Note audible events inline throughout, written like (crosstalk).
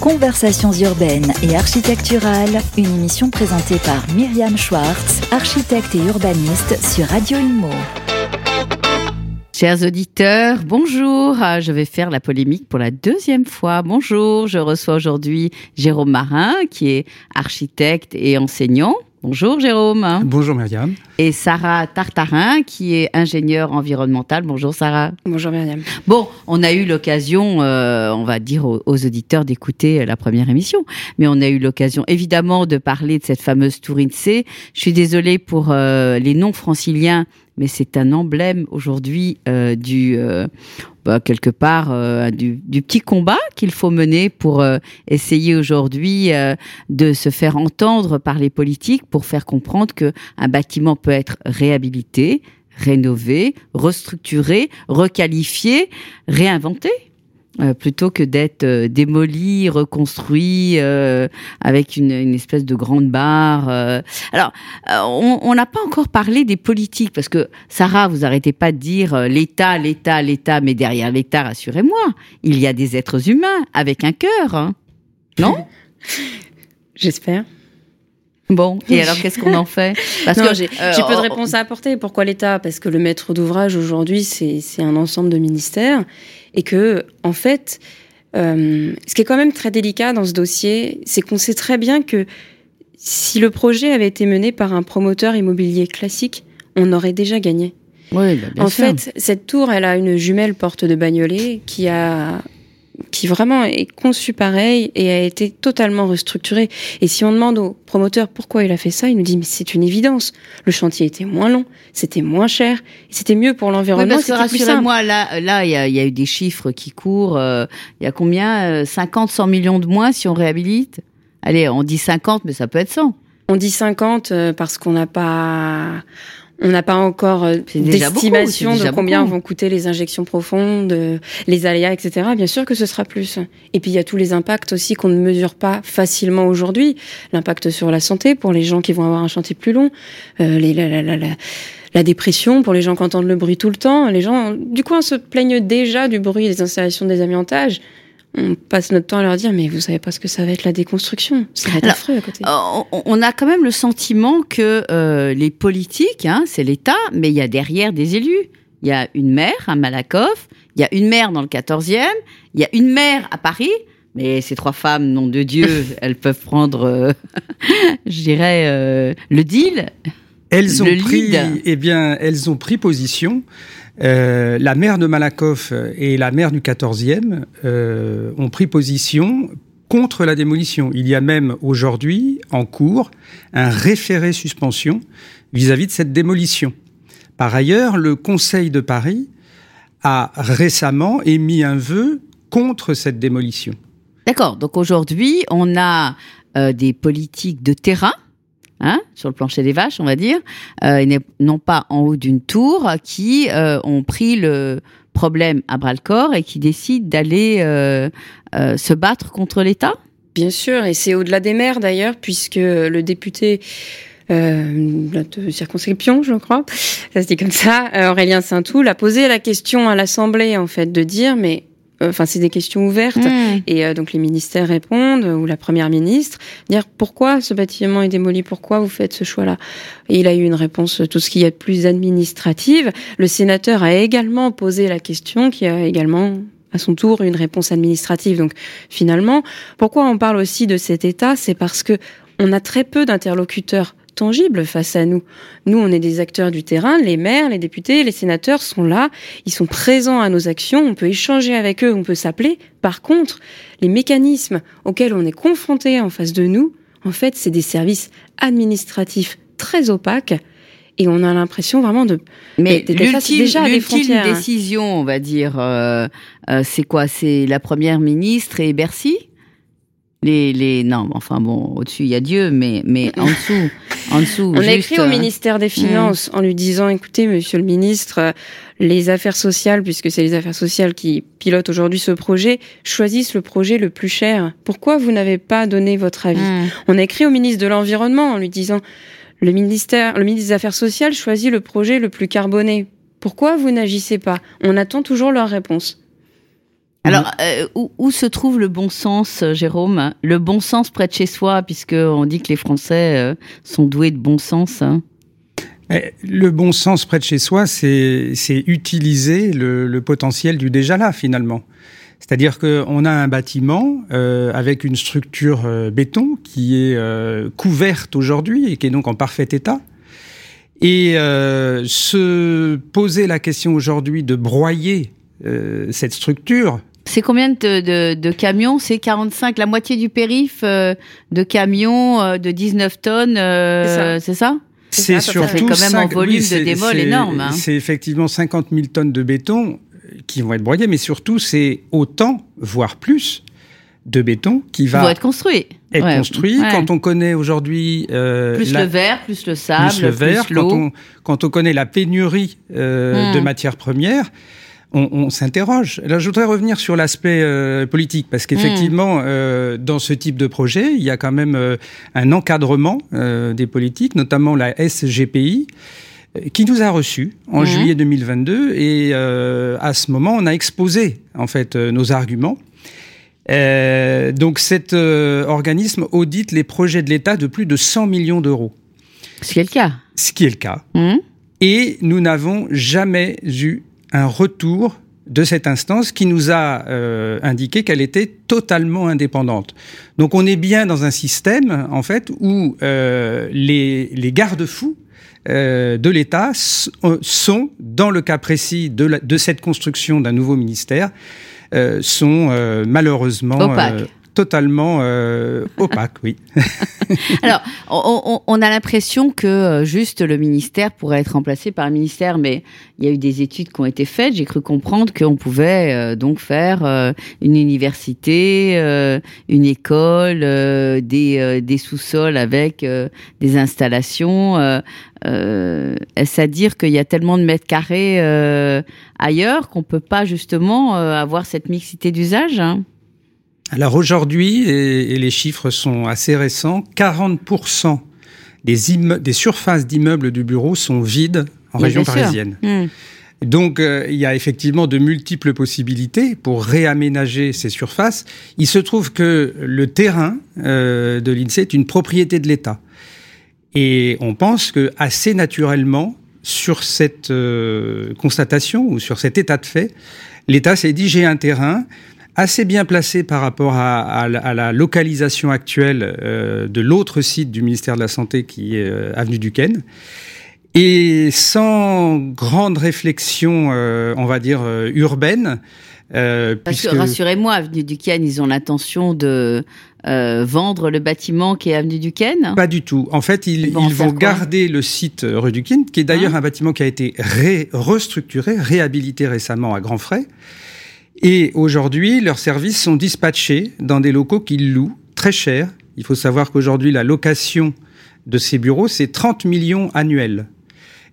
Conversations urbaines et architecturales, une émission présentée par Myriam Schwartz, architecte et urbaniste sur Radio Imo. Chers auditeurs, bonjour. Ah, Je vais faire la polémique pour la deuxième fois. Bonjour, je reçois aujourd'hui Jérôme Marin, qui est architecte et enseignant. Bonjour Jérôme. Bonjour Myriam. Et Sarah Tartarin, qui est ingénieure environnementale. Bonjour Sarah. Bonjour Myriam. Bon, on a eu l'occasion, euh, on va dire aux, aux auditeurs d'écouter la première émission, mais on a eu l'occasion évidemment de parler de cette fameuse tour INSEE. Je suis désolée pour euh, les non-franciliens, mais c'est un emblème aujourd'hui euh, du euh, bah, quelque part euh, du, du petit combat qu'il faut mener pour euh, essayer aujourd'hui euh, de se faire entendre par les politiques pour faire comprendre que un bâtiment peut être réhabilité, rénové, restructuré, requalifié, réinventé. Euh, plutôt que d'être euh, démoli, reconstruit euh, avec une, espèce de grande barre. Alors, on n'a pas encore parlé des politiques parce que Sarah, vous arrêtez pas de dire l'État, l'État, l'État, mais derrière l'État, rassurez-moi, il y a des êtres humains avec un cœur, hein. non? (laughs) J'espère. Bon, et alors qu'est-ce qu'on en fait? Parce Non, que j'ai euh, j'ai peu de on- réponses à apporter. Pourquoi l'État? Parce que le maître d'ouvrage aujourd'hui, c'est c'est un ensemble de ministères et que, en fait, euh, ce qui est quand même très délicat dans ce dossier, c'est qu'on sait très bien que si le projet avait été mené par un promoteur immobilier classique, on aurait déjà gagné. Oui, bah, bien en sûr. fait, cette tour, elle a une jumelle porte de Bagnolet qui a qui vraiment est conçue pareil et a été totalement restructurée. Et si on demande au promoteur pourquoi il a fait ça, il nous dit mais c'est une évidence. Le chantier était moins long, c'était moins cher, c'était mieux pour Oui, l'environnement. parce que simple. rassurez-moi, là, là, il y a, il y a eu des chiffres qui courent. euh, Il y a combien euh, 50, 100 millions de moins si on réhabilite? Allez, on dit 50, mais ça peut être 100. On dit 50 euh, parce qu'on n'a pas on n'a pas encore euh, d'estimation de combien beaucoup. vont coûter les injections profondes, euh, les aléas, etc. Bien sûr que ce sera plus. Et puis il y a tous les impacts aussi qu'on ne mesure pas facilement aujourd'hui. L'impact sur la santé pour les gens qui vont avoir un chantier plus long, euh, les, la, la, la, la, dépression pour les gens qui entendent le bruit tout le temps. Les gens, du coup, on se plaignent déjà du bruit des installations de désamiantage. On passe notre temps à leur dire, mais vous savez pas ce que ça va être la déconstruction. Ça va être Alors, affreux à côté. Euh, on, on a quand même le sentiment que euh, les politiques, hein, c'est l'État, mais il y a derrière des élus. Il y a une maire à Malakoff, il y a une maire dans le 14e, il y a une maire à Paris. Mais ces trois femmes, nom de Dieu, (laughs) elles peuvent prendre, euh, (laughs) je dirais, euh, le deal. Elles ont Le pris, lead. eh bien, elles ont pris position. Euh, la maire de Malakoff et la maire du 14e euh, ont pris position contre la démolition. Il y a même aujourd'hui en cours un référé suspension vis-à-vis de cette démolition. Par ailleurs, le Conseil de Paris a récemment émis un vœu contre cette démolition. D'accord. Donc aujourd'hui, on a euh, des politiques de terrain, hein, sur le plancher des vaches, on va dire, euh, et non pas en haut d'une tour, qui euh, ont pris le problème à bras le corps et qui décident d'aller euh, se battre contre l'État. Bien sûr, et c'est au-delà des maires d'ailleurs, puisque le député euh, de circonscription, je crois, ça se dit comme ça, Aurélien Saint-Toul a posé la question à l'Assemblée en fait de dire, mais enfin c'est des questions ouvertes. Mmh. Et euh, donc les ministères répondent, ou la première ministre, dire pourquoi ce bâtiment est démoli, pourquoi vous faites ce choix-là? Et il a eu une réponse, tout ce qui est de plus administrative. Le sénateur a également posé la question, qui a également à son tour une réponse administrative. Donc finalement, pourquoi on parle aussi de cet État? C'est parce que on a très peu d'interlocuteurs tangibles face à nous. Nous, on est des acteurs du terrain, les maires, les députés, les sénateurs sont là, ils sont présents à nos actions, on peut échanger avec eux, on peut s'appeler. Par contre, les mécanismes auxquels on est confronté en face de nous, en fait, c'est des services administratifs très opaques et on a l'impression vraiment de Mais l'ultime décision, on va dire, euh, euh, c'est quoi? C'est la première ministre et Bercy? Les, les, non, enfin bon, au-dessus il y a Dieu, mais, mais en dessous, en dessous. On a écrit au euh, ministère des Finances en lui disant, écoutez, monsieur le ministre, euh, les affaires sociales, puisque c'est les affaires sociales qui pilotent aujourd'hui ce projet, choisissent le projet le plus cher. Pourquoi vous n'avez pas donné votre avis hmm. On a écrit au ministre de l'Environnement en lui disant, le ministère, le ministre des Affaires sociales choisit le projet le plus carboné. Pourquoi vous n'agissez pas? On attend toujours leur réponse. Alors, euh, où, où, se trouve le bon sens, euh, Jérôme? Le bon sens près de chez soi, puisqu'on dit que les Français euh, sont doués de bon sens. Hein. Eh, le bon sens près de chez soi, c'est utiliser le, le, potentiel du déjà là, finalement. C'est-à-dire qu'on a un bâtiment euh, avec une structure béton qui est couverte aujourd'hui et qui est donc en parfait état. Et se poser la question aujourd'hui de broyer cette structure c'est combien de, de, de camions? C'est 45, la moitié du périph de camions de 19 tonnes, c'est ça C'est surtout quand même un volume de démol énorme. Hein. C'est effectivement 50 000 tonnes de béton qui vont être broyés, mais surtout c'est autant, voire plus, de béton qui va être construit. Être construit. Quand on connaît aujourd'hui euh, plus le verre, plus le sable, plus le verre, quand on quand on connaît la pénurie euh, de hmm. matières premières. On, on s'interroge. Là, je voudrais revenir sur l'aspect euh, politique, parce qu'effectivement, hmm. euh, dans ce type de projet, il y a quand même euh, un encadrement des politiques, notamment la SGPI, qui nous a reçus en mhm. juillet 2022 et à ce moment on a exposé en fait nos arguments. Donc cet organisme audite les projets de l'État de plus de 100 millions d'euros. Ce qui est le cas. Ce qui est le cas. Mhm. Et nous n'avons jamais eu un retour de cette instance qui nous a euh, indiqué qu'elle était totalement indépendante. Donc on est bien dans un système en fait où euh, les, les garde-fous euh, de l'État euh, sont, dans le cas précis de, la, de cette construction d'un nouveau ministère, euh, sont euh, malheureusement totalement euh, (laughs) opaque, oui. (laughs) Alors, on, on a l'impression que euh, juste le ministère pourrait être remplacé par un ministère, mais il y a eu des études qui ont été faites. J'ai cru comprendre qu'on pouvait euh, donc faire euh, une université, une école, des, des sous-sols avec des installations. Est-ce à dire qu'il y a tellement de mètres carrés ailleurs qu'on peut pas justement avoir cette mixité d'usage hein? Alors aujourd'hui, et, les chiffres sont assez récents, 40% des, des surfaces d'immeubles du bureau sont vides en région parisienne. Mmh. Donc, euh, il y a effectivement de multiples possibilités pour réaménager ces surfaces. Il se trouve que le terrain euh, de l'INSEE est une propriété de l'État. Et on pense que assez naturellement, sur cette euh, constatation ou sur cet état de fait, l'État s'est dit j'ai un terrain, assez bien placé par rapport à, à, à la localisation actuelle euh, de l'autre site du ministère de la Santé qui est euh, avenue Duquesne. Et sans grande réflexion, euh, on va dire, urbaine. Parce puisque... que rassurez-moi, avenue Duquesne, ils ont l'intention de vendre le bâtiment qui est avenue Duquesne Pas du tout. En fait, ils, ils vont, ils vont garder le site rue Duquesne, qui est d'ailleurs hein? un bâtiment qui a été ré restructuré, réhabilité récemment à grands frais. Et aujourd'hui, leurs services sont dispatchés dans des locaux qu'ils louent très cher. Il faut savoir qu'aujourd'hui, la location de ces bureaux, c'est 30 millions annuels.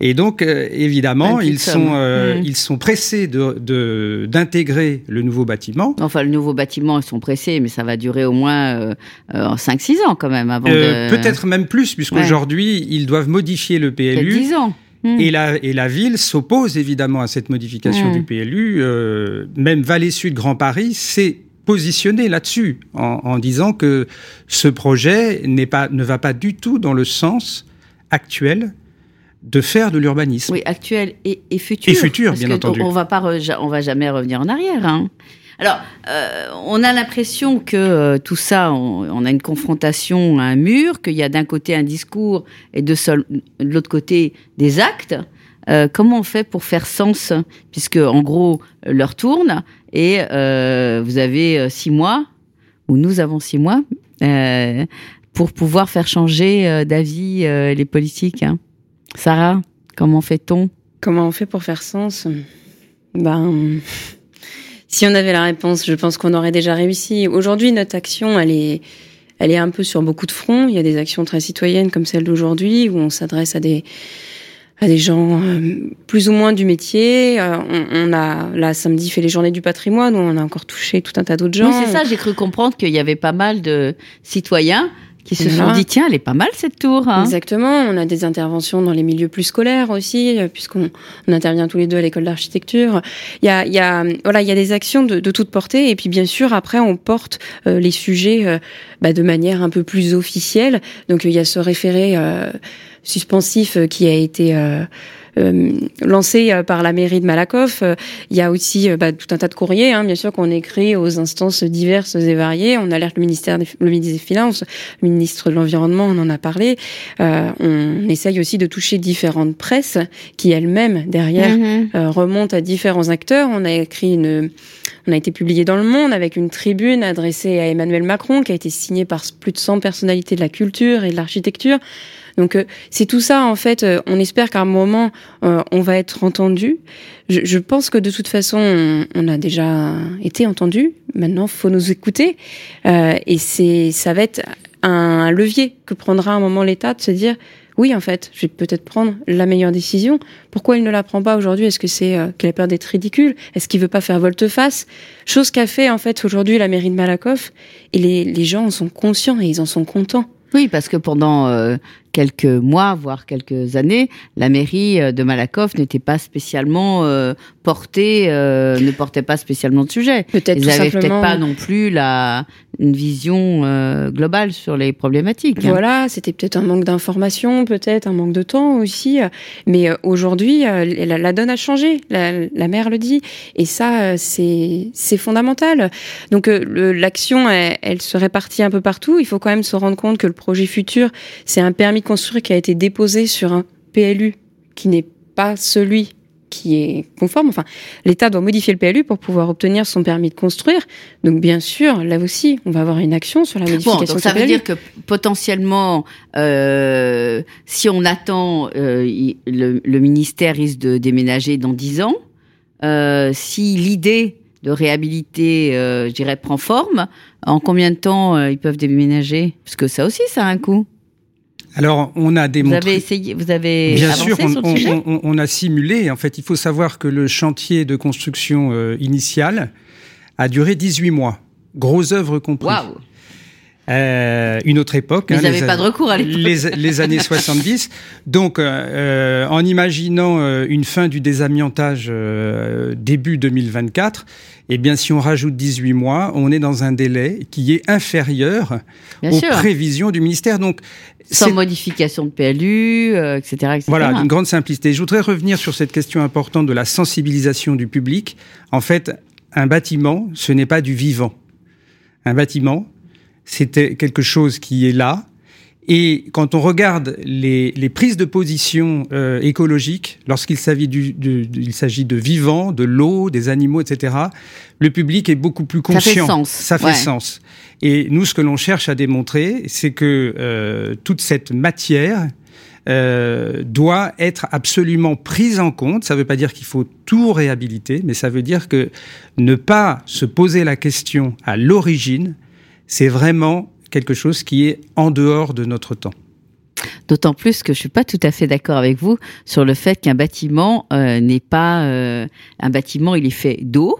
Et donc, euh, évidemment, ils sont, euh, mmh. ils sont pressés de, d'intégrer le nouveau bâtiment. Enfin, le nouveau bâtiment, ils sont pressés, mais ça va durer au moins euh, 5-6 ans quand même avant euh, de... Peut-être même plus, puisqu'aujourd'hui, ouais. ils doivent modifier le PLU. 10 ans. Mmh. Et, la, et la ville s'oppose évidemment à cette modification mmh. du PLU. Euh, même Vallée Sud Grand Paris s'est positionné là-dessus en, en, disant que ce projet pas, ne va pas du tout dans le sens actuel de faire de l'urbanisme. Oui, actuel et, et futur. Et futur, bien entendu. On on va jamais revenir en arrière. Hein. Alors, euh, on a l'impression que euh, tout ça, on, a une confrontation à un mur, qu'il y a d'un côté un discours et de, l'autre côté des actes. Euh, comment on fait pour faire sens, puisque en gros l'heure tourne et vous avez six mois ou nous avons six mois pour pouvoir faire changer d'avis les politiques. Hein. Sarah, comment fait-on? Comment on fait pour faire sens? Ben si on avait la réponse, je pense qu'on aurait déjà réussi. Aujourd'hui, notre action, elle est, elle est un peu sur beaucoup de fronts. Il y a des actions très citoyennes comme celle d'aujourd'hui où on s'adresse à des à des gens euh, plus ou moins du métier. Euh, on, on, a là samedi fait les journées du patrimoine où on a encore touché tout un tas d'autres gens. Oui, c'est ça. J'ai cru comprendre qu'il y avait pas mal de citoyens qui se sont dit tiens, elle est pas mal cette tour. Hein. Exactement. On a des interventions dans les milieux plus scolaires aussi, euh, puisqu'on on intervient tous les deux à l'école d'architecture. Il y a, il y a, voilà, il y a des actions de, de, toute portée, et puis bien sûr après on porte euh, les sujets euh, bah, de manière un peu plus officielle. Donc il y a ce référé suspensif qui a été euh, lancé euh, par la mairie de Malakoff. Euh, il y a aussi bah, tout un tas de courriers, hein, bien sûr, qu'on écrit aux instances diverses et variées. On alerte le ministère des, le ministre des Finances, le ministre de l'Environnement, on en a parlé. on essaye aussi de toucher différentes presses qui elles-mêmes derrière mhm. remontent à différents acteurs. On a écrit une on a été publié dans Le Monde avec une tribune adressée à Emmanuel Macron qui a été signée par plus de 100 personnalités de la culture et de l'architecture. Donc euh, c'est tout ça en fait. Euh, on espère qu'à un moment euh, on va être entendu. Je, pense que de toute façon on, a déjà été entendu. Maintenant faut nous écouter et c'est ça va être un levier que prendra à un moment l'État de se dire oui, en fait, je vais peut-être prendre la meilleure décision. Pourquoi il ne la prend pas aujourd'hui? Est-ce que c'est qu'il a peur d'être ridicule? Est-ce qu'il veut pas faire volte-face? Chose qu'a fait en fait aujourd'hui la mairie de Malakoff. Et les, les gens en sont conscients et ils en sont contents. Oui, parce que pendant quelques mois, voire quelques années, la mairie euh, de Malakoff n'était pas spécialement euh, portée, euh, ne portait pas spécialement de sujet. Peut-être Ils n'avaient peut-être pas non plus la une vision euh, globale sur les problématiques. Hein. Voilà, c'était peut-être un manque d'information, peut-être un manque de temps aussi. Mais aujourd'hui, la, donne a changé. La, la maire le dit, et ça, c'est fondamental. Donc l'action, elle, se répartit un peu partout. Il faut quand même se rendre compte que le projet futur, c'est un permis construire qui a été déposé sur un PLU qui n'est pas celui qui est conforme. Enfin, l'État doit modifier le PLU pour pouvoir obtenir son permis de construire. Donc, bien sûr, là aussi, on va avoir une action sur la modification bon, donc ça veut dire que potentiellement, euh, si on attend, euh, le, ministère risque de déménager dans 10 ans. Euh, si l'idée de réhabiliter, je dirais, prend forme, en combien de temps ils peuvent déménager? Parce que ça aussi, ça a un coût. Alors, on a démontré. Vous avez essayé, vous avez Bien sûr, on, a simulé. En fait, il faut savoir que le chantier de construction euh, initial a duré 18 mois. Grosse œuvre comprise. Waouh euh, une autre époque. Vous n'avez hein, pas de recours à l'époque. Les, années (laughs) 70. Donc, euh, en imaginant une fin du désamiantage début 2024, eh bien, si on rajoute 18 mois, on est dans un délai qui est inférieur aux prévisions du ministère. Donc, sans modification de PLU, etc., euh, etc., Voilà, une grande simplicité. Je voudrais revenir sur cette question importante de la sensibilisation du public. En fait, un bâtiment, ce n'est pas du vivant. Un bâtiment, c'est quelque chose qui est là, et quand on regarde les, les prises de position euh, écologiques, lorsqu'il s'agit de, il s'agit de vivants, de l'eau, des animaux, etc., le public est beaucoup plus conscient. Ça fait sens. Ça fait sens. Et nous, ce que l'on cherche à démontrer, c'est que euh, toute cette matière euh, doit être absolument prise en compte. Ça ne veut pas dire qu'il faut tout réhabiliter, mais ça veut dire que ne pas se poser la question à l'origine, c'est vraiment quelque chose qui est en dehors de notre temps. D'autant plus que je suis pas tout à fait d'accord avec vous sur le fait qu'un bâtiment euh, n'est pas euh, un bâtiment, il est fait d'eau,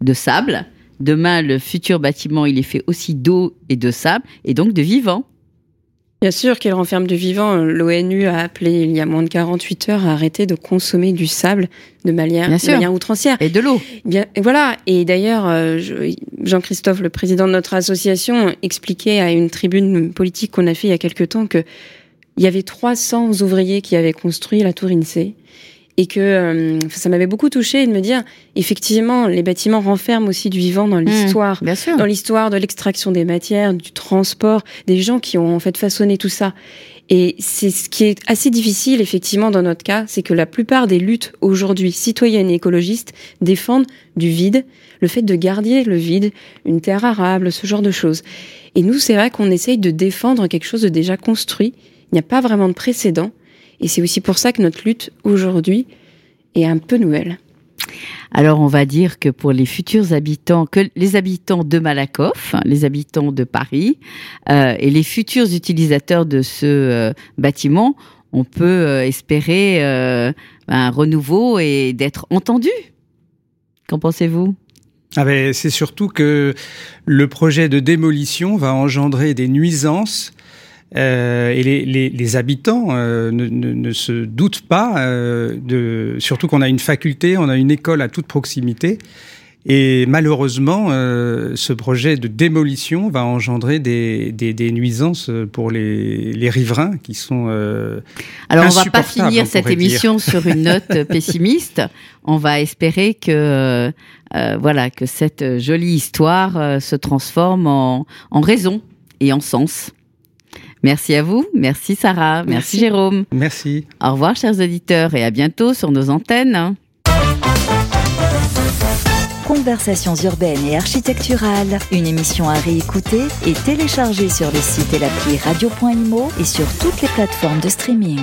de sable. Demain, le futur bâtiment, il est fait aussi d'eau et de sable, et donc de vivant. Bien sûr qu'il renferme du vivant. L'ONU a appelé il y a moins de 48 heures à arrêter de consommer du sable de manière, de manière outrancière. Et de l'eau. Bien, voilà. Et d'ailleurs, euh, Jean-Christophe, le président de notre association, expliquait à une tribune politique qu'on a fait il y a quelque temps que il y avait 300 ouvriers qui avaient construit la tour INSEE et que euh, ça m'avait beaucoup touché de me dire effectivement les bâtiments renferment aussi du vivant dans mmh, l'histoire. dans l'histoire de l'extraction des matières du transport des gens qui ont en fait façonné tout ça et c'est ce qui est assez difficile effectivement dans notre cas c'est que la plupart des luttes aujourd'hui citoyennes et écologistes défendent du vide le fait de garder le vide une terre arable ce genre de choses. Et nous c'est vrai qu'on essaye de défendre quelque chose de déjà construit. Il n'y a pas vraiment de précédent. Et c'est aussi pour ça que notre lutte aujourd'hui est un peu nouvelle. Alors on va dire que pour les futurs habitants, que les habitants de Malakoff, hein, les habitants de Paris euh, et les futurs utilisateurs de ce euh, bâtiment, on peut euh, espérer un renouveau et d'être entendu. Qu'en pensez-vous? Ah ben, C'est surtout que le projet de démolition va engendrer des nuisances Euh, et les, les, les habitants euh, ne, ne, ne, se doutent pas, euh, de, surtout qu'on a une faculté, on a une école à toute proximité. Et malheureusement, ce projet de démolition va engendrer des, des, des nuisances pour les, les, riverains qui sont. Alors, on va pas finir cette émission sur une (laughs) note pessimiste. On va espérer que, voilà, que cette jolie histoire se transforme en, en raison et en sens. Merci à vous, merci Sarah, merci, merci Jérôme. Merci. Au revoir chers auditeurs et à bientôt sur nos antennes. Conversations urbaines et architecturales, une émission à réécouter et télécharger sur le site et l'appli radio.imo et sur toutes les plateformes de streaming.